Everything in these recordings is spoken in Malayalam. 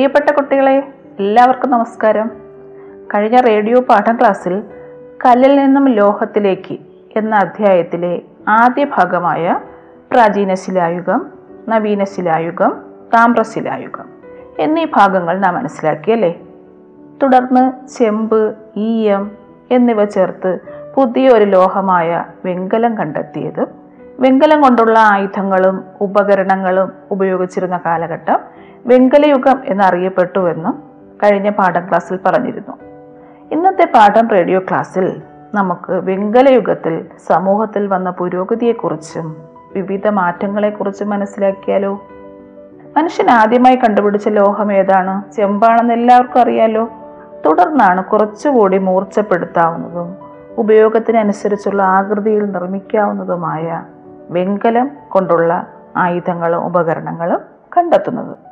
പ്രിയപ്പെട്ട കുട്ടികളെ എല്ലാവർക്കും നമസ്കാരം. കഴിഞ്ഞ റേഡിയോ പാഠം ക്ലാസ്സിൽ കല്ലിൽ നിന്നും ലോഹത്തിലേക്ക് എന്ന അധ്യായത്തിലെ ആദ്യ ഭാഗമായ പ്രാചീന ശിലായുഗം നവീന ശിലായുഗം താമ്രശിലായുഗം എന്നീ ഭാഗങ്ങൾ നാം മനസ്സിലാക്കിയല്ലേ തുടർന്ന് ചെമ്പ് ഈയം എന്നിവ ചേർത്ത് പുതിയ ഒരു ലോഹമായ വെങ്കലം കണ്ടെത്തിയതും. വെങ്കലം കൊണ്ടുള്ള ആയുധങ്ങളും ഉപകരണങ്ങളും ഉപയോഗിച്ചിരുന്ന കാലഘട്ടം വെങ്കലയുഗം എന്നറിയപ്പെട്ടുവെന്നും കഴിഞ്ഞ പാഠം ക്ലാസ്സിൽ പറഞ്ഞിരുന്നു. ഇന്നത്തെ പാഠം റേഡിയോ ക്ലാസ്സിൽ നമുക്ക് വെങ്കലയുഗത്തിൽ സമൂഹത്തിൽ വന്ന പുരോഗതിയെക്കുറിച്ചും വിവിധ മാറ്റങ്ങളെക്കുറിച്ചും മനസ്സിലാക്കിയാലോ? മനുഷ്യൻ ആദ്യമായി കണ്ടുപിടിച്ച ലോഹം ഏതാണ്? ചെമ്പാണെന്ന് എല്ലാവർക്കും അറിയാലോ? തുടർന്നാണ് കുറച്ചുകൂടി മൂർച്ചപ്പെടുത്താവുന്നതും ഉപയോഗത്തിനനുസരിച്ചുള്ള ആകൃതിയിൽ നിർമ്മിക്കാവുന്നതുമായ വെങ്കലം കൊണ്ടുള്ള ആയുധങ്ങളും ഉപകരണങ്ങളും കണ്ടെത്തുന്നത്.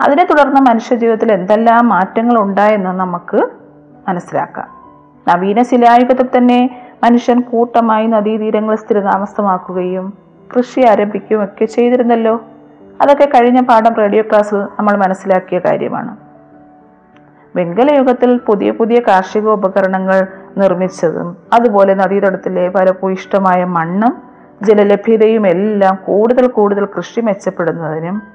അതിനെ തുടർന്ന് മനുഷ്യജീവിതത്തിൽ എന്തെല്ലാം മാറ്റങ്ങൾ ഉണ്ടായെന്ന് നമുക്ക് മനസ്സിലാക്കാം. നവീന ശിലായുഗത്തിൽ തന്നെ മനുഷ്യൻ കൂട്ടമായി നദീതീരങ്ങൾ സ്ഥിരതാമസമാക്കുകയും കൃഷി ആരംഭിക്കുകയും ഒക്കെ ചെയ്തിരുന്നല്ലോ. അതൊക്കെ കഴിഞ്ഞ പാഠം റേഡിയോ ക്ലാസ് നമ്മൾ മനസ്സിലാക്കിയ കാര്യമാണ്. വെങ്കലയുഗത്തിൽ പുതിയ പുതിയ കാർഷിക ഉപകരണങ്ങൾ നിർമ്മിച്ചതും അതുപോലെ നദീതടത്തിലെ ഫലഭൂയിഷ്ടമായ മണ്ണും ജലലഭ്യതയും എല്ലാം കൂടുതൽ കൂടുതൽ കൃഷി മെച്ചപ്പെടുന്നതിനും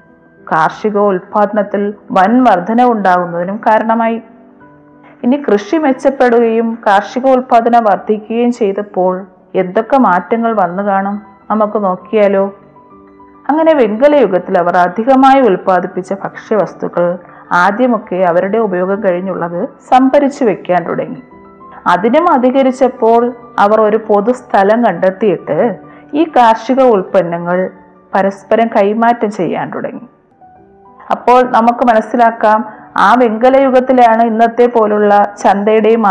കാർഷിക ഉൽപാദനത്തിൽ വൻ വർധന ഉണ്ടാകുന്നതിനും കാരണമായി. ഇനി കൃഷി മെച്ചപ്പെടുകയും കാർഷിക ഉൽപാദനം വർദ്ധിക്കുകയും ചെയ്തപ്പോൾ എന്തൊക്കെ മാറ്റങ്ങൾ വന്നു കാണും നമുക്ക് നോക്കിയാലോ. അങ്ങനെ വെങ്കല യുഗത്തിൽ അവർ അധികമായി ഉൽപ്പാദിപ്പിച്ച ഭക്ഷ്യവസ്തുക്കൾ ആദ്യമൊക്കെ അവരുടെ ഉപയോഗം കഴിഞ്ഞുള്ളത് സംഭരിച്ചു വെക്കാൻ തുടങ്ങി. അതിനും അധികരിച്ചപ്പോൾ അവർ ഒരു പൊതുസ്ഥലം കണ്ടെത്തിയിട്ട് ഈ കാർഷിക ഉൽപ്പന്നങ്ങൾ പരസ്പരം കൈമാറ്റം ചെയ്യാൻ തുടങ്ങി. അപ്പോൾ നമുക്ക് മനസ്സിലാക്കാം ആ വെങ്കല യുഗത്തിലാണ് ഇന്നത്തെ പോലുള്ള ചന്തയുടെയും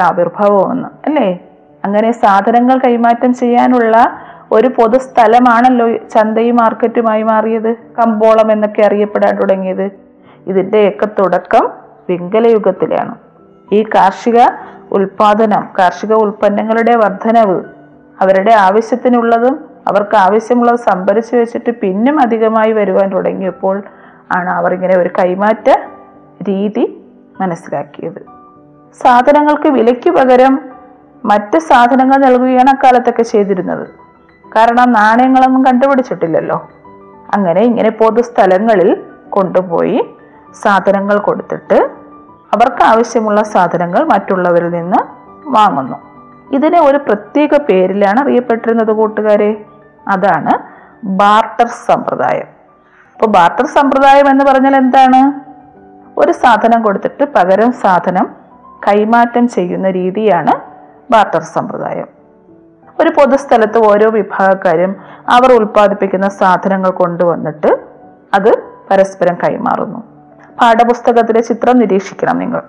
ആവിർഭാവം എന്ന് അല്ലേ? അങ്ങനെ സാധനങ്ങൾ കൈമാറ്റം ചെയ്യാനുള്ള ഒരു പൊതുസ്ഥലമാണല്ലോ ചന്തയും മാർക്കറ്റുമായി മാറിയത് കമ്പോളം എന്നൊക്കെ അറിയപ്പെടാൻ തുടങ്ങിയത്. ഇതിന്റെയൊക്കെ തുടക്കം വെങ്കല യുഗത്തിലാണ് ഈ കാർഷിക ഉൽപാദനം കാർഷിക ഉൽപ്പന്നങ്ങളുടെ വർധനവ് അവരുടെ ആവശ്യത്തിനുള്ളതും അവർക്ക് ആവശ്യമുള്ളത് സംഭരിച്ചു വെച്ചിട്ട് പിന്നും അധികമായി വരുവാൻ തുടങ്ങിയപ്പോൾ ആണ് അവർ ഇങ്ങനെ ഒരു കൈമാറ്റ രീതി മനസ്സിലാക്കിയത്. സാധനങ്ങൾക്ക് വിലയ്ക്ക് പകരം മറ്റ് സാധനങ്ങൾ നൽകുകയാണ് അക്കാലത്തൊക്കെ ചെയ്തിരുന്നത്. കാരണം നാണയങ്ങളൊന്നും കണ്ടുപിടിച്ചിട്ടില്ലല്ലോ. അങ്ങനെ ഇങ്ങനെ പൊതുസ്ഥലങ്ങളിൽ കൊണ്ടുപോയി സാധനങ്ങൾ കൊടുത്തിട്ട് അവർക്ക് ആവശ്യമുള്ള സാധനങ്ങൾ മറ്റുള്ളവരിൽ നിന്ന് വാങ്ങുന്നു. ഇതിനെ ഒരു പ്രത്യേക പേരിലാണ് അറിയപ്പെട്ടിരുന്നത് കൂട്ടുകാരെ. അതാണ് ബാർട്ടർ സമ്പ്രദായം. അപ്പോൾ ബാർട്ടർ സമ്പ്രദായം എന്ന് പറഞ്ഞാൽ എന്താണ്? ഒരു സാധനം കൊടുത്തിട്ട് പകരം സാധനം കൈമാറ്റം ചെയ്യുന്ന രീതിയാണ് ബാർട്ടർ സമ്പ്രദായം. ഒരു പൊതുസ്ഥലത്ത് ഓരോ വിഭാഗക്കാരും അവർ ഉൽപ്പാദിപ്പിക്കുന്ന സാധനങ്ങൾ കൊണ്ടുവന്നിട്ട് അത് പരസ്പരം കൈമാറുന്നു. പാഠപുസ്തകത്തിലെ ചിത്രം നിരീക്ഷിക്കണം നിങ്ങൾ.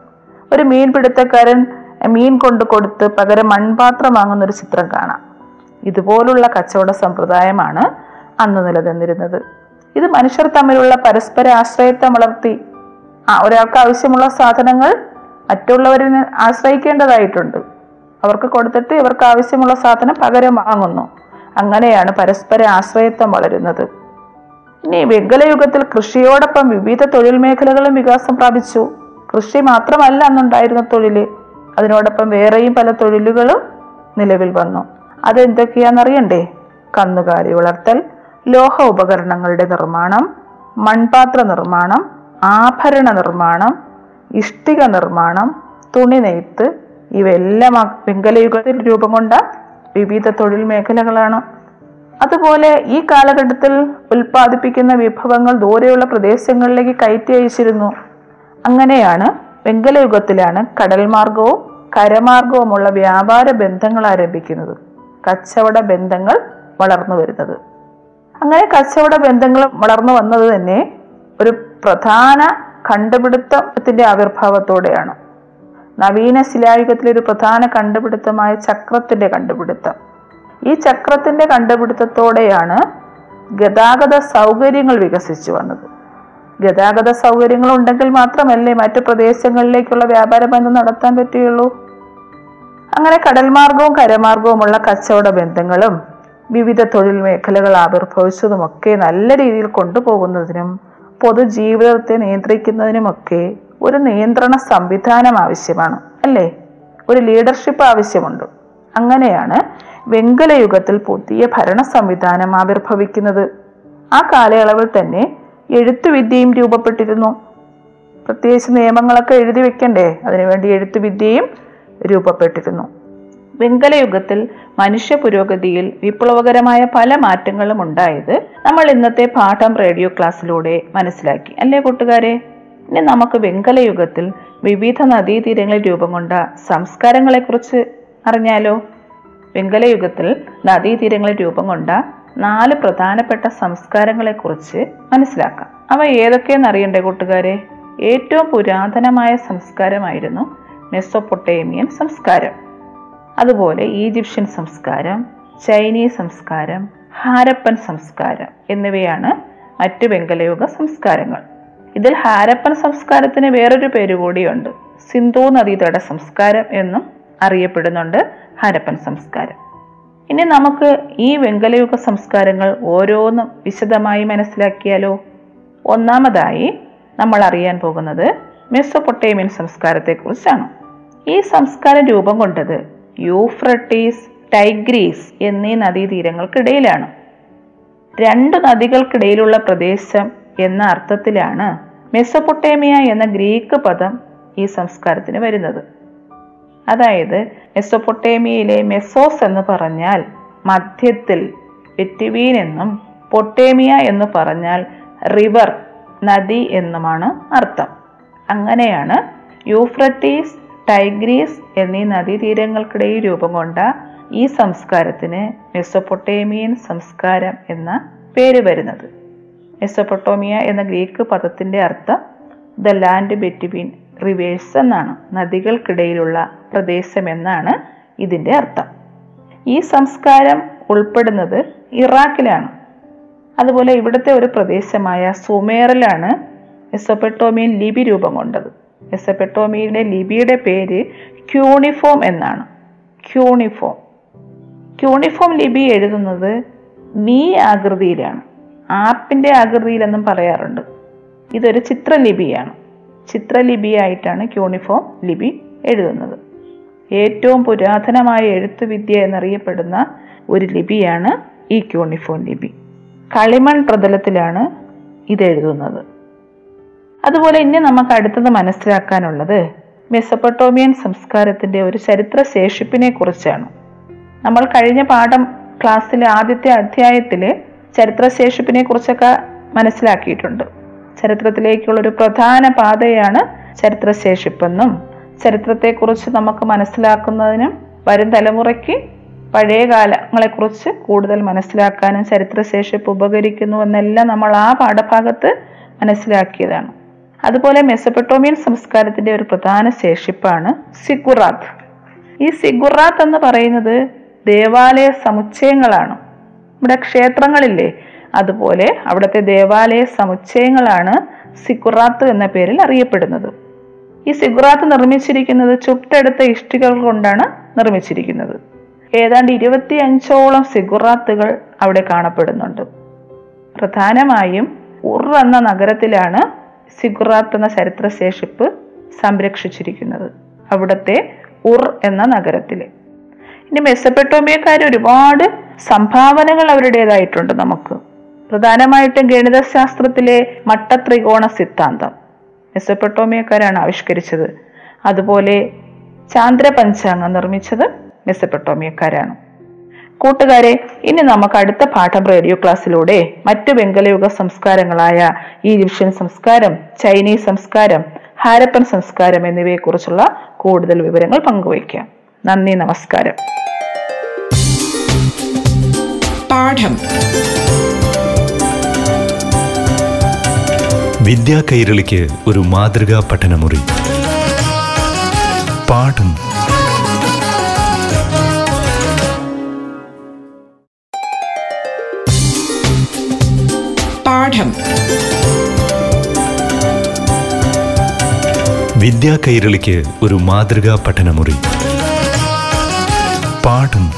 ഒരു മീൻ പിടുത്തക്കാരൻ മീൻ കൊണ്ട് കൊടുത്ത് പകരം മൺപാത്രം വാങ്ങുന്ന ഒരു ചിത്രം കാണാം. ഇതുപോലുള്ള കച്ചവട സമ്പ്രദായമാണ് അന്ന് നിലനിന്നിരുന്നത്. ഇത് മനുഷ്യർ തമ്മിലുള്ള പരസ്പര ആശ്രയത്വം വളർത്തി ആ ഒരാൾക്ക് ആവശ്യമുള്ള സാധനങ്ങൾ മറ്റുള്ളവരിൽ ആശ്രയിക്കേണ്ടതായിട്ടുണ്ട്. അവർക്ക് കൊടുത്തിട്ട് ഇവർക്ക് ആവശ്യമുള്ള സാധനം പകരം വാങ്ങുന്നു. അങ്ങനെയാണ് പരസ്പര ആശ്രയത്വം വളരുന്നത്. ഇനി വെങ്കലയുഗത്തിൽ കൃഷിയോടൊപ്പം വിവിധ തൊഴിൽ മേഖലകളും വികാസം പ്രാപിച്ചു. കൃഷി മാത്രമല്ല അന്നുണ്ടായിരുന്ന തൊഴിൽ അതിനോടൊപ്പം വേറെയും പല തൊഴിലുകളും നിലവിൽ വന്നു. അതെന്തൊക്കെയാണെന്നറിയണ്ടേ? കന്നുകാലി വളർത്തൽ ലോഹ ഉപകരണങ്ങളുടെ നിർമ്മാണം മൺപാത്ര നിർമ്മാണം ആഭരണ നിർമ്മാണം ഇഷ്ടിക നിർമ്മാണം തുണി നെയ്ത്ത് ഇവയെല്ലാം ആ വെങ്കലയുഗത്തിൽ രൂപം കൊണ്ട വിവിധ തൊഴിൽ മേഖലകളാണ്. അതുപോലെ ഈ കാലഘട്ടത്തിൽ ഉൽപ്പാദിപ്പിക്കുന്ന വിഭവങ്ങൾ ദൂരെയുള്ള പ്രദേശങ്ങളിലേക്ക് കയറ്റി അയച്ചിരുന്നു. അങ്ങനെയാണ് വെങ്കലയുഗത്തിലാണ് കടൽ മാർഗവും കരമാർഗവുമുള്ള വ്യാപാര ബന്ധങ്ങൾ ആരംഭിക്കുന്നത്. കച്ചവട ബന്ധങ്ങൾ വളർന്നു വരുന്നത്. അങ്ങനെ കച്ചവട ബന്ധങ്ങളും വളർന്നു വന്നത് തന്നെ ഒരു പ്രധാന കണ്ടുപിടുത്തത്തിന്റെ ആവിർഭാവത്തോടെയാണ്. നവീന ശിലായുഗത്തിലെ ഒരു പ്രധാന കണ്ടുപിടുത്തമായ ചക്രത്തിന്റെ കണ്ടുപിടുത്തം. ഈ ചക്രത്തിന്റെ കണ്ടുപിടുത്തത്തോടെയാണ് ഗതാഗത സൗകര്യങ്ങൾ വികസിച്ചു വന്നത്. ഗതാഗത സൗകര്യങ്ങൾ ഉണ്ടെങ്കിൽ മാത്രമല്ലേ മറ്റു പ്രദേശങ്ങളിലേക്കുള്ള വ്യാപാര ബന്ധം നടത്താൻ പറ്റുകയുള്ളൂ? അങ്ങനെ കടൽമാർഗവും കരമാർഗവുമുള്ള കച്ചവട ബന്ധങ്ങളും വിവിധ തൊഴിൽ മേഖലകൾ ആവിർഭവിച്ചതുമൊക്കെ നല്ല രീതിയിൽ കൊണ്ടുപോകുന്നതിനും പൊതുജീവിതത്തെ നിയന്ത്രിക്കുന്നതിനുമൊക്കെ ഒരു നിയന്ത്രണ സംവിധാനം ആവശ്യമാണ് അല്ലേ? ഒരു ലീഡർഷിപ്പ് ആവശ്യമുണ്ട്. അങ്ങനെയാണ് വെങ്കലയുഗത്തിൽ പുതിയ ഭരണ സംവിധാനം ആവിർഭവിക്കുന്നത്. ആ കാലയളവിൽ തന്നെ എഴുത്തുവിദ്യയും രൂപപ്പെട്ടിരുന്നു. പ്രത്യേകിച്ച് നിയമങ്ങളൊക്കെ എഴുതി വെക്കണ്ടേ? അതിനുവേണ്ടി എഴുത്തുവിദ്യയും രൂപപ്പെട്ടിരുന്നു. വെങ്കല യുഗത്തിൽ മനുഷ്യ പുരോഗതിയിൽ വിപ്ലവകരമായ പല മാറ്റങ്ങളും ഉണ്ടായത് നമ്മൾ ഇന്നത്തെ പാഠം റേഡിയോ ക്ലാസ്സിലൂടെ മനസ്സിലാക്കി. അല്ലേ കൂട്ടുകാരെ? ഇനി നമുക്ക് വെങ്കലയുഗത്തിൽ വിവിധ നദീതീരങ്ങളിൽ രൂപം കൊണ്ട സംസ്കാരങ്ങളെക്കുറിച്ച് അറിഞ്ഞാലോ? വെങ്കലയുഗത്തിൽ നദീതീരങ്ങളിൽ രൂപം കൊണ്ട നാല് പ്രധാനപ്പെട്ട സംസ്കാരങ്ങളെക്കുറിച്ച് മനസ്സിലാക്കാം. അവ ഏതൊക്കെയെന്ന് അറിയണ്ടേ കൂട്ടുകാരെ? ഏറ്റവും പുരാതനമായ സംസ്കാരമായിരുന്നു മെസ്സൊപ്പൊട്ടേമിയൻ സംസ്കാരം. അതുപോലെ ഈജിപ്ഷ്യൻ സംസ്കാരം ചൈനീസ് സംസ്കാരം ഹാരപ്പൻ സംസ്കാരം എന്നിവയാണ് മറ്റ് വെങ്കലയുഗ സംസ്കാരങ്ങൾ. ഇതിൽ ഹാരപ്പൻ സംസ്കാരത്തിന് വേറൊരു പേര് കൂടിയുണ്ട്. സിന്ധു നദീതട സംസ്കാരം എന്നും അറിയപ്പെടുന്നുണ്ട് ഹാരപ്പൻ സംസ്കാരം. ഇനി നമുക്ക് ഈ വെങ്കലയുഗ സംസ്കാരങ്ങൾ ഓരോന്നും വിശദമായി മനസ്സിലാക്കിയാലോ? ഒന്നാമതായി നമ്മൾ അറിയാൻ പോകുന്നത് മെസ്സൊപ്പൊട്ടേമിയൻ സംസ്കാരത്തെക്കുറിച്ചാണ്. ഈ സംസ്കാരം രൂപം കൊണ്ടത് യൂഫ്രട്ടീസ് ടൈഗ്രീസ് എന്നീ നദീതീരങ്ങൾക്കിടയിലാണ്. രണ്ട് നദികൾക്കിടയിലുള്ള പ്രദേശം എന്ന അർത്ഥത്തിലാണ് മെസ്സപ്പൊട്ടേമിയ എന്ന ഗ്രീക്ക് പദം ഈ സംസ്കാരത്തിന് വരുന്നത്. അതായത് മെസ്സൊപ്പൊട്ടേമിയയിലെ മെസ്സോസ് എന്ന് പറഞ്ഞാൽ മധ്യത്തിൽ ബെറ്റുവീൻ എന്നും പൊട്ടേമിയ എന്ന് പറഞ്ഞാൽ റിവർ നദി എന്നുമാണ് അർത്ഥം. അങ്ങനെയാണ് യൂഫ്രട്ടീസ് ടൈഗ്രീസ് എന്നീ നദീതീരങ്ങൾക്കിടയിൽ രൂപം കൊണ്ട ഈ സംസ്കാരത്തിന് മെസ്സൊപ്പൊട്ടേമിയൻ സംസ്കാരം എന്ന പേര് വരുന്നത്. മെസ്സൊപ്പൊട്ടോമിയ എന്ന ഗ്രീക്ക് പദത്തിന്റെ അർത്ഥം ദ ലാൻഡ് ബിറ്റ്വീൻ റിവേഴ്സ് എന്നാണ്. നദികൾക്കിടയിലുള്ള പ്രദേശം എന്നാണ് ഇതിന്റെ അർത്ഥം. ഈ സംസ്കാരം ഉൾപ്പെടുന്നത് ഇറാഖിലാണ്. അതുപോലെ ഇവിടുത്തെ ഒരു പ്രദേശമായ സുമേറിലാണ് മെസ്സൊപ്പൊട്ടോമിയൻ ലിപി രൂപം കൊണ്ടത്. മെസ്സപ്പൊട്ടോമിയയിലെ ലിപിയുടെ പേര് ക്യൂണിഫോം എന്നാണ്. ക്യൂണിഫോം. ക്യൂണിഫോം ലിപി എഴുതുന്നത് മീ ആകൃതിയിലാണ്. ആപ്പിന്റെ ആകൃതിയിലെന്നും പറയാറുണ്ട്. ഇതൊരു ചിത്രലിപിയാണ്. ചിത്രലിപിയായിട്ടാണ് ക്യൂണിഫോം ലിപി എഴുതുന്നത്. ഏറ്റവും പുരാതനമായ എഴുത്തുവിദ്യ എന്നറിയപ്പെടുന്ന ഒരു ലിപിയാണ് ഈ ക്യൂണിഫോം ലിപി. കളിമൺ പ്രതലത്തിലാണ് ഇത് എഴുതുന്നത്. അതുപോലെ ഇനി നമുക്ക് അടുത്തത് മനസ്സിലാക്കാനുള്ളത് മെസ്സപ്പൊട്ടോമിയൻ സംസ്കാരത്തിന്റെ ഒരു ചരിത്ര ശേഷിപ്പിനെ കുറിച്ചാണ്. നമ്മൾ കഴിഞ്ഞ പാഠം ക്ലാസ്സിലെ ആദ്യത്തെ അധ്യായത്തിൽ ചരിത്രശേഷിപ്പിനെ കുറിച്ചൊക്കെ മനസ്സിലാക്കിയിട്ടുണ്ട്. ചരിത്രത്തിലേക്കുള്ള ഒരു പ്രധാന പാതയാണ് ചരിത്രശേഷിപ്പെന്നും ചരിത്രത്തെക്കുറിച്ച് നമുക്ക് മനസ്സിലാക്കുന്നതിനും വരും തലമുറയ്ക്ക് പഴയ കാലങ്ങളെക്കുറിച്ച് കൂടുതൽ മനസ്സിലാക്കാനും ചരിത്രശേഷിപ്പ് ഉപകരിക്കുന്നു എന്നെല്ലാം നമ്മൾ ആ പാഠഭാഗത്ത് മനസ്സിലാക്കിയതാണ്. അതുപോലെ മെസ്സപ്പൊട്ടോമിയൻ സംസ്കാരത്തിന്റെ ഒരു പ്രധാന ശേഷിപ്പാണ് സിഗുറാത്ത്. ഈ സിഗുറാത്ത് എന്ന് പറയുന്നത് ദേവാലയ സമുച്ചയങ്ങളാണ്. ഇവിടെ ക്ഷേത്രങ്ങളില്ലേ? അതുപോലെ അവിടുത്തെ ദേവാലയ സമുച്ചയങ്ങളാണ് സിഗുറാത്ത് എന്ന പേരിൽ അറിയപ്പെടുന്നത്. ഈ സിഗുറാത്ത് നിർമ്മിച്ചിരിക്കുന്നത് ചുട്ടെടുത്ത ഇഷ്ടികൾ കൊണ്ടാണ് നിർമ്മിച്ചിരിക്കുന്നത്. ഏതാണ്ട് ഇരുപത്തി അഞ്ചോളം സിഗുറാത്തുകൾ അവിടെ കാണപ്പെടുന്നുണ്ട്. പ്രധാനമായും ഉർ എന്ന നഗരത്തിലാണ് സിഗുറാത്ത് എന്ന ചരിത്രശേഷിപ്പ് സംരക്ഷിച്ചിരിക്കുന്നത് അവിടുത്തെ ഉർ എന്ന നഗരത്തിൽ ഇനി മെസ്സപ്പെട്ടോമിയക്കാർ ഒരുപാട് സംഭാവനകൾ അവരുടേതായിട്ടുണ്ട് നമുക്ക്. പ്രധാനമായിട്ടും ഗണിതശാസ്ത്രത്തിലെ മട്ടത്രികോണ സിദ്ധാന്തം മെസ്സപ്പെട്ടോമിയക്കാരാണ് ആവിഷ്കരിച്ചത്. അതുപോലെ ചാന്ദ്ര പഞ്ചാംഗം നിർമ്മിച്ചത് മെസ്സപ്പെട്ടോമിയക്കാരാണ്. കൂട്ടുകാരെ ഇനി നമുക്ക് അടുത്ത പാഠം റേഡിയോ ക്ലാസ്സിലൂടെ മറ്റു വെങ്കലയുഗ സംസ്കാരങ്ങളായ ഈജിപ്ഷ്യൻ സംസ്കാരം ചൈനീസ് സംസ്കാരം ഹാരപ്പൻ സംസ്കാരം എന്നിവയെക്കുറിച്ചുള്ള കൂടുതൽ വിവരങ്ങൾ പങ്കുവയ്ക്കാം. നന്ദി നമസ്കാരം. പാഠം. വിദ്യാ കൈരളിക്ക് ഒരു മാതൃകാ പഠനമുറി. പാഠം. പാഠം. വിദ്യാ കൈരളിക്ക് ഒരു മാതൃകാ പഠനമുറി. പാഠം.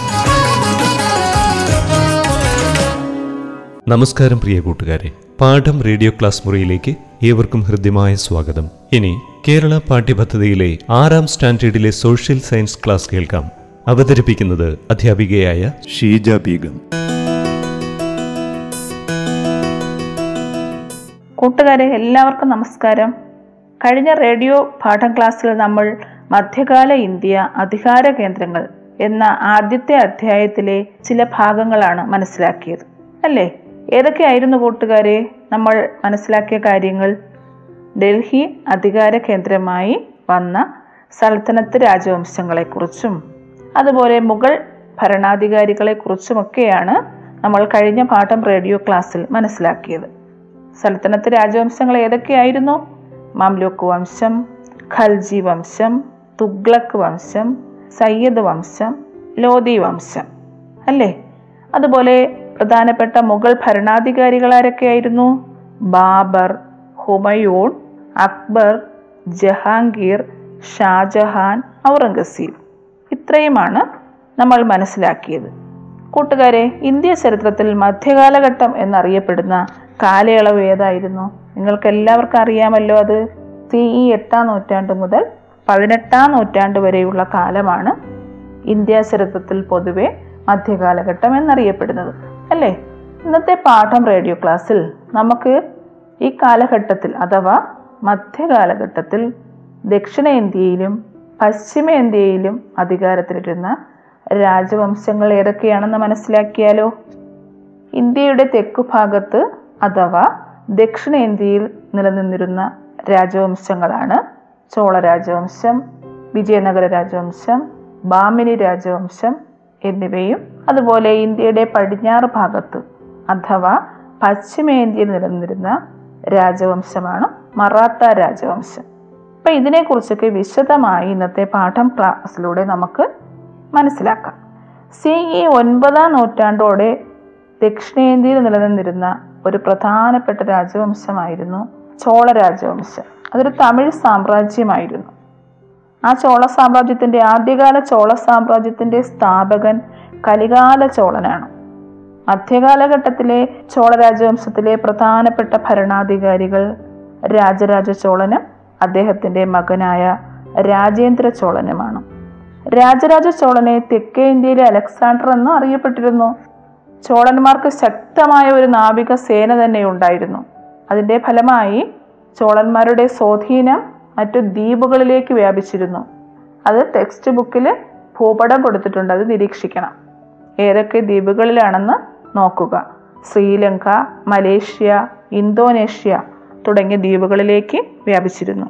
നമസ്കാരം പ്രിയ കൂട്ടുകാരെ. പാഠം റേഡിയോ ക്ലാസ് മുറിയിലേക്ക് ഏവർക്കും ഹൃദ്യമായ സ്വാഗതം. ഇനി കേരള പാഠ്യപദ്ധതിയിലെ ആറാം സ്റ്റാൻഡേർഡിലെ സോഷ്യൽ സയൻസ് ക്ലാസ് കേൾക്കാം. അവതരിപ്പിക്കുന്നത് അധ്യാപികയായ ഷീജ ബീഗം. കൂട്ടുകാരെ എല്ലാവർക്കും നമസ്കാരം. കഴിഞ്ഞ റേഡിയോ പാഠം ക്ലാസ്സിൽ നമ്മൾ മധ്യകാല ഇന്ത്യ അധികാര കേന്ദ്രങ്ങൾ എന്ന ആദ്യത്തെ അധ്യായത്തിലെ ചില ഭാഗങ്ങളാണ് മനസ്സിലാക്കിയത്. അല്ലേ? ഏതൊക്കെയായിരുന്നു കൂട്ടുകാരെ? നമ്മൾ മനസ്സിലാക്കിയ കാര്യങ്ങൾ. ഡൽഹി അധികാര കേന്ദ്രമായി വന്ന സൽത്തനത്ത് രാജവംശങ്ങളെക്കുറിച്ചും അതുപോലെ മുഗൾ ഭരണാധികാരികളെക്കുറിച്ചുമൊക്കെയാണ് നമ്മൾ കഴിഞ്ഞ പാഠം റേഡിയോ ക്ലാസ്സിൽ മനസ്സിലാക്കിയത്. സൽത്തനത്ത് രാജവംശങ്ങൾ ഏതൊക്കെയായിരുന്നു? മംലൂക്ക് വംശം ഖൽജി വംശം തുഗ്ലക്ക് വംശം സയ്യദ് വംശം ലോധി വംശം. അല്ലേ? അതുപോലെ പ്രധാനപ്പെട്ട മുഗൾ ഭരണാധികാരികൾ ആരൊക്കെയായിരുന്നു? ബാബർ ഹുമയൂൺ അക്ബർ ജഹാംഗീർ ഷാജഹാൻ ഔറംഗസീബ്. ഇത്രയുമാണ് നമ്മൾ മനസ്സിലാക്കിയത്. കൂട്ടുകാരെ ഇന്ത്യ ചരിത്രത്തിൽ മധ്യകാലഘട്ടം എന്നറിയപ്പെടുന്ന കാലയളവ് ഏതായിരുന്നു? നിങ്ങൾക്ക് എല്ലാവർക്കും അറിയാമല്ലോ അത് സി ഇ എട്ടാം നൂറ്റാണ്ട് മുതൽ പതിനെട്ടാം നൂറ്റാണ്ട് വരെയുള്ള കാലമാണ് ഇന്ത്യാ ചരിത്രത്തിൽ പൊതുവെ മധ്യകാലഘട്ടം എന്നറിയപ്പെടുന്നത് അല്ലേ? ഇന്നത്തെ പാഠം റേഡിയോ ക്ലാസ്സിൽ നമുക്ക് ഈ കാലഘട്ടത്തിൽ അഥവാ മധ്യകാലഘട്ടത്തിൽ ദക്ഷിണേന്ത്യയിലും പശ്ചിമേന്ത്യയിലും അധികാരത്തിലിരുന്ന രാജവംശങ്ങൾ ഏതൊക്കെയാണെന്ന് മനസ്സിലാക്കിയാലോ? ഇന്ത്യയുടെ തെക്കു ഭാഗത്ത് അഥവാ ദക്ഷിണേന്ത്യയിൽ നിലനിന്നിരുന്ന രാജവംശങ്ങളാണ് ചോള രാജവംശം വിജയനഗര രാജവംശം ബാമിനി രാജവംശം എന്നിവയും അതുപോലെ ഇന്ത്യയുടെ പടിഞ്ഞാറ് ഭാഗത്ത് അഥവാ പശ്ചിമേന്ത്യയിൽ നിലനിന്നിരുന്ന രാജവംശമാണ് മറാത്ത രാജവംശം. അപ്പം ഇതിനെക്കുറിച്ചൊക്കെ വിശദമായി ഇന്നത്തെ പാഠം ക്ലാസ്സിലൂടെ നമുക്ക് മനസ്സിലാക്കാം. സി ഇ ഒൻപതാം നൂറ്റാണ്ടോടെ ദക്ഷിണേന്ത്യയിൽ നിലനിന്നിരുന്ന ഒരു പ്രധാനപ്പെട്ട രാജവംശമായിരുന്നു ചോള രാജവംശം. അതൊരു തമിഴ് സാമ്രാജ്യമായിരുന്നു. ആ ചോള സാമ്രാജ്യത്തിന്റെ ആദ്യകാല ചോള സാമ്രാജ്യത്തിന്റെ സ്ഥാപകൻ കലികാല ചോളനാണ്. മധ്യകാലഘട്ടത്തിലെ ചോള രാജവംശത്തിലെ പ്രധാനപ്പെട്ട ഭരണാധികാരികൾ രാജരാജ ചോളനും അദ്ദേഹത്തിന്റെ മകനായ രാജേന്ദ്ര ചോളനുമാണ്. രാജരാജ ചോളനെ തെക്കേ ഇന്ത്യയിലെ അലക്സാണ്ടർ എന്ന് അറിയപ്പെട്ടിരുന്നു. ചോളന്മാർക്ക് ശക്തമായ ഒരു നാവിക സേന തന്നെ ഉണ്ടായിരുന്നു. അതിന്റെ ഫലമായി ചോളന്മാരുടെ സ്വാധീനം മറ്റു ദ്വീപുകളിലേക്ക് വ്യാപിച്ചിരുന്നു. അത് ടെക്സ്റ്റ് ബുക്കിൽ ഭൂപടം കൊടുത്തിട്ടുണ്ട്. അത് നിരീക്ഷിക്കണം. ഏതൊക്കെ ദ്വീപുകളിലാണെന്ന് നോക്കുക. ശ്രീലങ്ക മലേഷ്യ ഇന്തോനേഷ്യ തുടങ്ങിയ ദ്വീപുകളിലേക്ക് വ്യാപിച്ചിരുന്നു.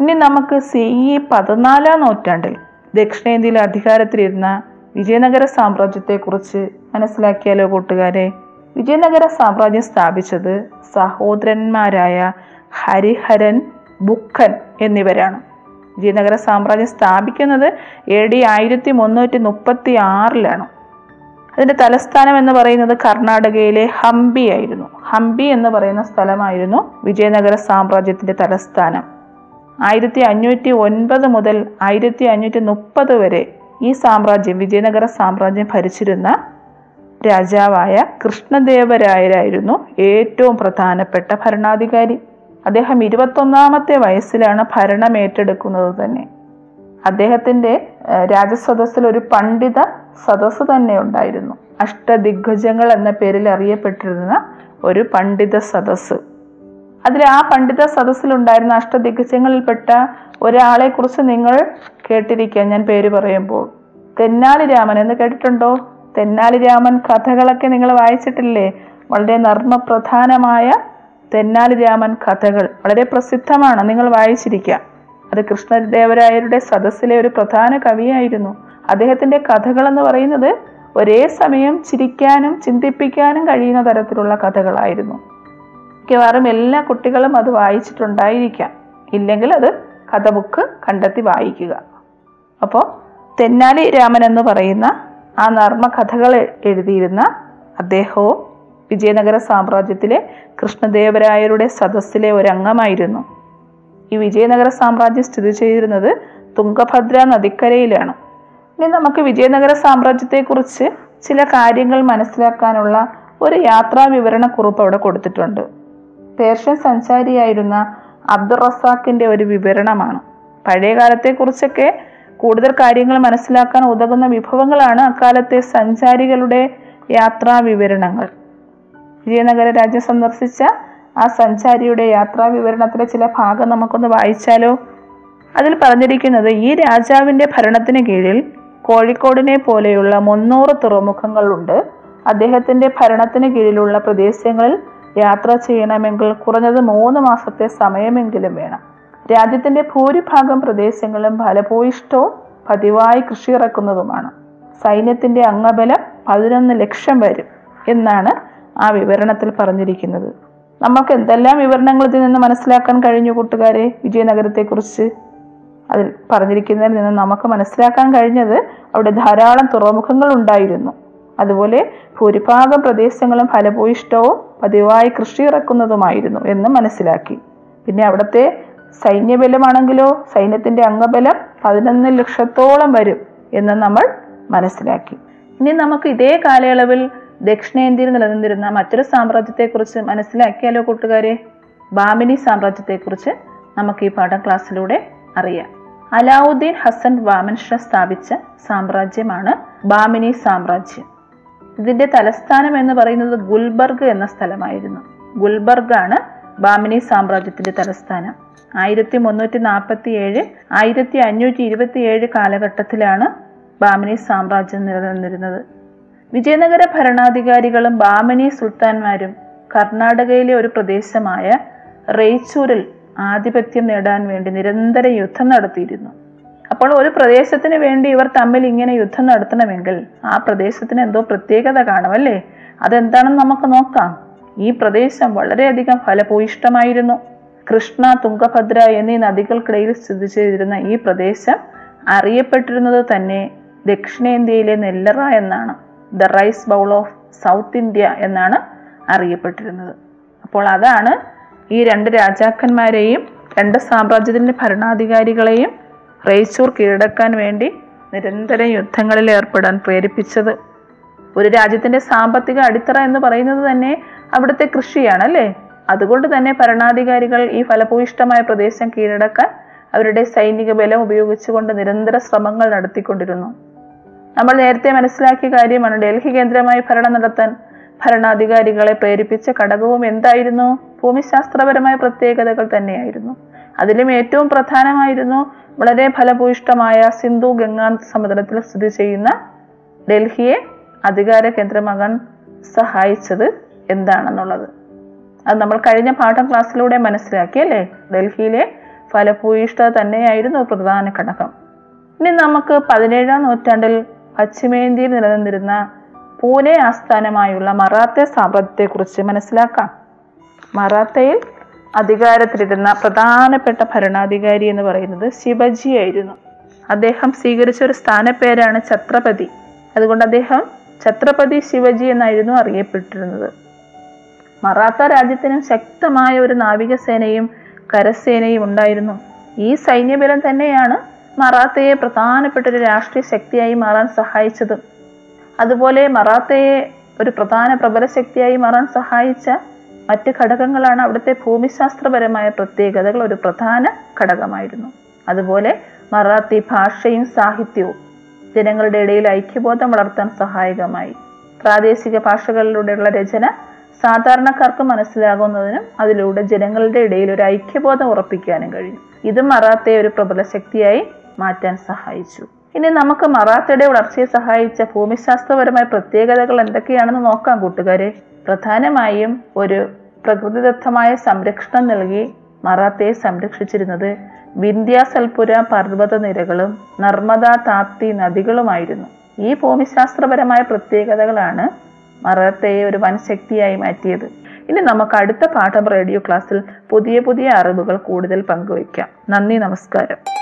ഇനി നമുക്ക് സി ഇ പതിനാലാം നൂറ്റാണ്ടിൽ ദക്ഷിണേന്ത്യയിൽ അധികാരത്തിലിരുന്ന വിജയനഗര സാമ്രാജ്യത്തെക്കുറിച്ച് മനസ്സിലാക്കിയാലോ കൂട്ടുകാരെ? വിജയനഗര സാമ്രാജ്യം സ്ഥാപിച്ചത് സഹോദരന്മാരായ ഹരിഹരൻ ബുക്കൻ എന്നിവരാണ്. വിജയനഗര സാമ്രാജ്യം സ്ഥാപിക്കുന്നത് എ ഡി ആയിരത്തി മുന്നൂറ്റി മുപ്പത്തി ആറിലാണ് അതിന്റെ തലസ്ഥാനം എന്ന് പറയുന്നത് കർണാടകയിലെ ഹംപി ആയിരുന്നു. ഹംപി എന്ന് പറയുന്ന സ്ഥലമായിരുന്നു വിജയനഗര സാമ്രാജ്യത്തിന്റെ തലസ്ഥാനം. ആയിരത്തി അഞ്ഞൂറ്റി ഒൻപത് മുതൽ ആയിരത്തി അഞ്ഞൂറ്റി മുപ്പത് വരെ ഈ സാമ്രാജ്യം വിജയനഗര സാമ്രാജ്യം ഭരിച്ചിരുന്ന രാജാവായ കൃഷ്ണദേവരായരായിരുന്നു ഏറ്റവും പ്രധാനപ്പെട്ട ഭരണാധികാരി. അദ്ദേഹം ഇരുപത്തൊന്നാമത്തെ വയസ്സിലാണ് ഭരണം ഏറ്റെടുക്കുന്നത് തന്നെ. അദ്ദേഹത്തിന്റെ രാജസദസ്സിൽ ഒരു പണ്ഡിത സദസ്സ് തന്നെ ഉണ്ടായിരുന്നു. അഷ്ടദിഗ്ഗജങ്ങൾ എന്ന പേരിൽ അറിയപ്പെട്ടിരുന്ന ഒരു പണ്ഡിത സദസ്സ്. അതിൽ ആ പണ്ഡിത സദസ്സിലുണ്ടായിരുന്ന അഷ്ടദിഗ്ഗജങ്ങളിൽപ്പെട്ട ഒരാളെ കുറിച്ച് നിങ്ങൾ കേട്ടിരിക്കുക ഞാൻ പേര് പറയുമ്പോൾ തെന്നാലി രാമൻ എന്ന് കേട്ടിട്ടുണ്ടോ? തെന്നാലി രാമൻ കഥകളൊക്കെ നിങ്ങൾ വായിച്ചിട്ടില്ലേ? വളരെ നർമ്മപ്രധാനമായ തെന്നാലി രാമൻ കഥകൾ. വളരെ പ്രസിദ്ധമാണ് നിങ്ങൾ വായിച്ചിരിക്കുക. അത് കൃഷ്ണദേവരായരുടെ സദസ്സിലെ ഒരു പ്രധാന കവിയായിരുന്നു. അദ്ദേഹത്തിന്റെ കഥകൾ എന്ന് പറയുന്നത് ഒരേ സമയം ചിരിക്കാനും ചിന്തിപ്പിക്കാനും കഴിയുന്ന തരത്തിലുള്ള കഥകളായിരുന്നു. മിക്കവാറും എല്ലാ കുട്ടികളും അത് വായിച്ചിട്ടുണ്ടായിരിക്കാം. ഇല്ലെങ്കിൽ അത് കഥ ബുക്ക് കണ്ടെത്തി വായിക്കുക. അപ്പോൾ തെന്നാലി രാമൻ എന്ന് പറയുന്ന ആ നർമ്മ കഥകൾ എഴുതിയിരുന്ന അദ്ദേഹവും വിജയനഗര സാമ്രാജ്യത്തിലെ കൃഷ്ണദേവരായരുടെ സദസ്സിലെ ഒരംഗമായിരുന്നു. ഈ വിജയനഗര സാമ്രാജ്യം സ്ഥിതി ചെയ്തിരുന്നത് തുംഗഭദ്ര നദിക്കരയിലാണ്. ഇനി നമുക്ക് വിജയനഗര സാമ്രാജ്യത്തെക്കുറിച്ച് ചില കാര്യങ്ങൾ മനസ്സിലാക്കാനുള്ള ഒരു യാത്രാ വിവരണക്കുറിപ്പ് അവിടെ കൊടുത്തിട്ടുണ്ട്. പേർഷ്യൻ സഞ്ചാരിയായിരുന്ന അബ്ദുൾ റസാഖിന്റെ ഒരു വിവരണമാണ്. പഴയ കാലത്തെക്കുറിച്ചൊക്കെ കൂടുതൽ കാര്യങ്ങൾ മനസ്സിലാക്കാൻ ഉതകുന്ന വിഭവങ്ങളാണ് അക്കാലത്തെ സഞ്ചാരികളുടെ യാത്രാ വിവരണങ്ങൾ വിജയനഗര രാജ്യം സന്ദർശിച്ച ആ സഞ്ചാരിയുടെ യാത്രാ വിവരണത്തിലെ ചില ഭാഗം നമുക്കൊന്ന് വായിച്ചാലോ? അതിൽ പറഞ്ഞിരിക്കുന്നത് ഈ രാജാവിന്റെ ഭരണത്തിന് കീഴിൽ കോഴിക്കോടിനെ പോലെയുള്ള മുന്നൂറ് തുറമുഖങ്ങളുണ്ട്. അദ്ദേഹത്തിന്റെ ഭരണത്തിന് കീഴിലുള്ള പ്രദേശങ്ങളിൽ യാത്ര ചെയ്യണമെങ്കിൽ കുറഞ്ഞത് മൂന്ന് മാസത്തെ സമയമെങ്കിലും വേണം. രാജ്യത്തിന്റെ ഭൂരിഭാഗം പ്രദേശങ്ങളും ഫലഭൂയിഷ്ടവും പതിവായി കൃഷി ഇറക്കുന്നതുമാണ് സൈന്യത്തിന്റെ അംഗബലം പതിനൊന്ന് ലക്ഷം വരും എന്നാണ് ആ വിവരണത്തിൽ പറഞ്ഞിരിക്കുന്നത്. നമുക്ക് എന്തെല്ലാം വിവരണങ്ങൾ ഇതിൽ നിന്ന് മനസ്സിലാക്കാൻ കഴിഞ്ഞു കൂട്ടുകാരെ? വിജയനഗരത്തെക്കുറിച്ച് അതിൽ പറഞ്ഞിരിക്കുന്നതിൽ നിന്ന് നമുക്ക് മനസ്സിലാക്കാൻ കഴിഞ്ഞത് അവിടെ ധാരാളം തുറമുഖങ്ങൾ ഉണ്ടായിരുന്നു. അതുപോലെ ഭൂരിഭാഗം പ്രദേശങ്ങളും ഫലഭൂയിഷ്ടവും പതിവായി കൃഷി ഇറക്കുന്നതുമായിരുന്നു എന്ന് മനസ്സിലാക്കി. പിന്നെ അവിടുത്തെ സൈന്യബലമാണെങ്കിലോ സൈന്യത്തിന്റെ അംഗബലം പതിനൊന്ന് ലക്ഷത്തോളം വരും എന്ന് നമ്മൾ മനസ്സിലാക്കി. ഇനി നമുക്ക് ഇതേ കാലയളവിൽ ദക്ഷിണേന്ത്യയിൽ നിലനിന്നിരുന്ന മറ്റൊരു സാമ്രാജ്യത്തെക്കുറിച്ച് മനസ്സിലാക്കിയാലോ കൂട്ടുകാരെ? ബാമിനി സാമ്രാജ്യത്തെക്കുറിച്ച് നമുക്ക് ഈ പാഠം ക്ലാസ്സിലൂടെ അറിയാം. അലാവുദ്ദീൻ ഹസൻ വാമൻഷ സ്ഥാപിച്ച സാമ്രാജ്യമാണ് ബാമിനി സാമ്രാജ്യം. ഇതിന്റെ തലസ്ഥാനം എന്ന് പറയുന്നത് ഗുൽബർഗ് എന്ന സ്ഥലമായിരുന്നു. ഗുൽബർഗ് ആണ് ബാമിനി സാമ്രാജ്യത്തിന്റെ തലസ്ഥാനം. ആയിരത്തി മുന്നൂറ്റി നാൽപ്പത്തി ഏഴ് ആയിരത്തി അഞ്ഞൂറ്റി ഇരുപത്തി ഏഴ് കാലഘട്ടത്തിലാണ് ബാമിനി സാമ്രാജ്യം നിലനിന്നിരുന്നത്. വിജയനഗര ഭരണാധികാരികളും ബാമിനി സുൽത്താൻമാരും കർണാടകയിലെ ഒരു പ്രദേശമായ റേച്ചൂരിൽ ആധിപത്യം നേടാൻ വേണ്ടി നിരന്തര യുദ്ധം നടത്തിയിരുന്നു. അപ്പോൾ ഒരു പ്രദേശത്തിന് വേണ്ടി ഇവർ തമ്മിൽ ഇങ്ങനെ യുദ്ധം നടത്തണമെങ്കിൽ ആ പ്രദേശത്തിന് എന്തോ പ്രത്യേകത കാണും അല്ലേ? അതെന്താണെന്ന് നമുക്ക് നോക്കാം. ഈ പ്രദേശം വളരെയധികം ഫലഭൂയിഷ്ടമായിരുന്നു കൃഷ്ണ തുംഗഭദ്ര എന്നീ നദികൾക്കിടയിൽ സ്ഥിതി ചെയ്തിരുന്ന ഈ പ്രദേശം അറിയപ്പെട്ടിരുന്നത് തന്നെ ദക്ഷിണേന്ത്യയിലെ നെല്ലറ എന്നാണ്. The rice bowl of South India എന്നാണ് അറിയപ്പെട്ടിരുന്നത്. അപ്പോൾ അതാണ് ഈ രണ്ട് രാജാക്കന്മാരെയും രണ്ട് സാമ്രാജ്യത്തിന്റെ ഭരണാധികാരികളെയും റേച്ചൂർ കീഴടക്കാൻ വേണ്ടി നിരന്തരം യുദ്ധങ്ങളിൽ ഏർപ്പെടാൻ പ്രേരിപ്പിച്ചത്. ഒരു രാജ്യത്തിന്റെ സാമ്പത്തിക അടിത്തറ എന്ന് പറയുന്നത് തന്നെ അവിടുത്തെ കൃഷിയാണ് അല്ലേ? അതുകൊണ്ട് തന്നെ ഭരണാധികാരികൾ ഈ ഫലഭൂയിഷ്ടമായ പ്രദേശം കീഴടക്കാൻ അവരുടെ സൈനിക ബലം ഉപയോഗിച്ചുകൊണ്ട് നിരന്തര ശ്രമങ്ങൾ നടത്തിക്കൊണ്ടിരുന്നു. നമ്മൾ നേരത്തെ മനസ്സിലാക്കിയ കാര്യമാണ് ഡൽഹി കേന്ദ്രമായി ഭരണം നടത്താൻ ഭരണാധികാരികളെ പ്രേരിപ്പിച്ച ഘടകവും എന്തായിരുന്നു? ഭൂമിശാസ്ത്രപരമായ പ്രത്യേകതകൾ തന്നെയായിരുന്നു. അതിലും ഏറ്റവും പ്രധാനമായിരുന്നു വളരെ ഫലഭൂയിഷ്ടമായ സിന്ധു ഗംഗാ സമുദ്രത്തിൽ സ്ഥിതി ചെയ്യുന്ന ഡൽഹിയെ അധികാര കേന്ദ്രമാകാൻ സഹായിച്ചത് എന്താണെന്നുള്ളത്. അത് നമ്മൾ കഴിഞ്ഞ പാഠം ക്ലാസ്സിലൂടെ മനസ്സിലാക്കി അല്ലേ? ഡൽഹിയിലെ ഫലഭൂയിഷ്ഠ തന്നെയായിരുന്നു പ്രധാന ഘടകം. ഇനി നമുക്ക് പതിനേഴാം നൂറ്റാണ്ടിൽ പശ്ചിമേന്ത്യയിൽ നിലനിന്നിരുന്ന പൂനെ ആസ്ഥാനമായുള്ള മറാത്ത സാമ്രാജ്യത്തെക്കുറിച്ച് മനസ്സിലാക്കാം. മറാത്തയിൽ അധികാരത്തിലിരുന്ന പ്രധാനപ്പെട്ട ഭരണാധികാരി എന്ന് പറയുന്നത് ശിവജി ആയിരുന്നു. അദ്ദേഹം സ്വീകരിച്ച ഒരു സ്ഥാനപ്പേരാണ് ഛത്രപതി. അതുകൊണ്ട് അദ്ദേഹം ഛത്രപതി ശിവജി എന്നായിരുന്നു അറിയപ്പെട്ടിരുന്നത്. മറാത്ത രാജ്യത്തിനും ശക്തമായ ഒരു നാവികസേനയും കരസേനയും ഉണ്ടായിരുന്നു. ഈ സൈന്യബലം തന്നെയാണ് മറാത്തയെ പ്രധാനപ്പെട്ട ഒരു രാഷ്ട്രീയ ശക്തിയായി മാറാൻ സഹായിച്ചതും. അതുപോലെ മറാത്തയെ ഒരു പ്രധാന പ്രബല ശക്തിയായി മാറാൻ സഹായിച്ച മറ്റ് ഘടകങ്ങളാണ് അവിടുത്തെ ഭൂമിശാസ്ത്രപരമായ പ്രത്യേകതകൾ ഒരു പ്രധാന ഘടകമായിരുന്നു. അതുപോലെ മറാത്തി ഭാഷയും സാഹിത്യവും ജനങ്ങളുടെ ഇടയിൽ ഐക്യബോധം വളർത്താൻ സഹായകമായി. പ്രാദേശിക ഭാഷകളിലൂടെയുള്ള രചന സാധാരണക്കാർക്ക് മനസ്സിലാകുന്നതിനും അതിലൂടെ ജനങ്ങളുടെ ഇടയിൽ ഒരു ഐക്യബോധം ഉറപ്പിക്കാനും കഴിയും. ഇത് മറാത്തയെ ഒരു പ്രബല ശക്തിയായി മാറ്റാൻ സഹായിച്ചു. ഇനി നമുക്ക് മറാത്തയുടെ വളർച്ചയെ സഹായിച്ച ഭൂമിശാസ്ത്രപരമായ പ്രത്യേകതകൾ എന്തൊക്കെയാണെന്ന് നോക്കാം കൂട്ടുകാരെ. പ്രധാനമായും ഒരു പ്രകൃതിദത്തമായ സംരക്ഷണം നൽകി മറാത്തയെ സംരക്ഷിച്ചിരുന്നത് വിന്ധ്യാസൽപുര പർവത നിരകളും നർമ്മദ താപ്തി നദികളുമായിരുന്നു. ഈ ഭൂമിശാസ്ത്രപരമായ പ്രത്യേകതകളാണ് മറാത്തയെ ഒരു വൻ ശക്തിയായി മാറ്റിയത്. ഇനി നമുക്ക് അടുത്ത പാഠം റേഡിയോ ക്ലാസ്സിൽ പുതിയ പുതിയ അറിവുകൾ കൂടുതൽ പങ്കുവയ്ക്കാം. നന്ദി നമസ്കാരം.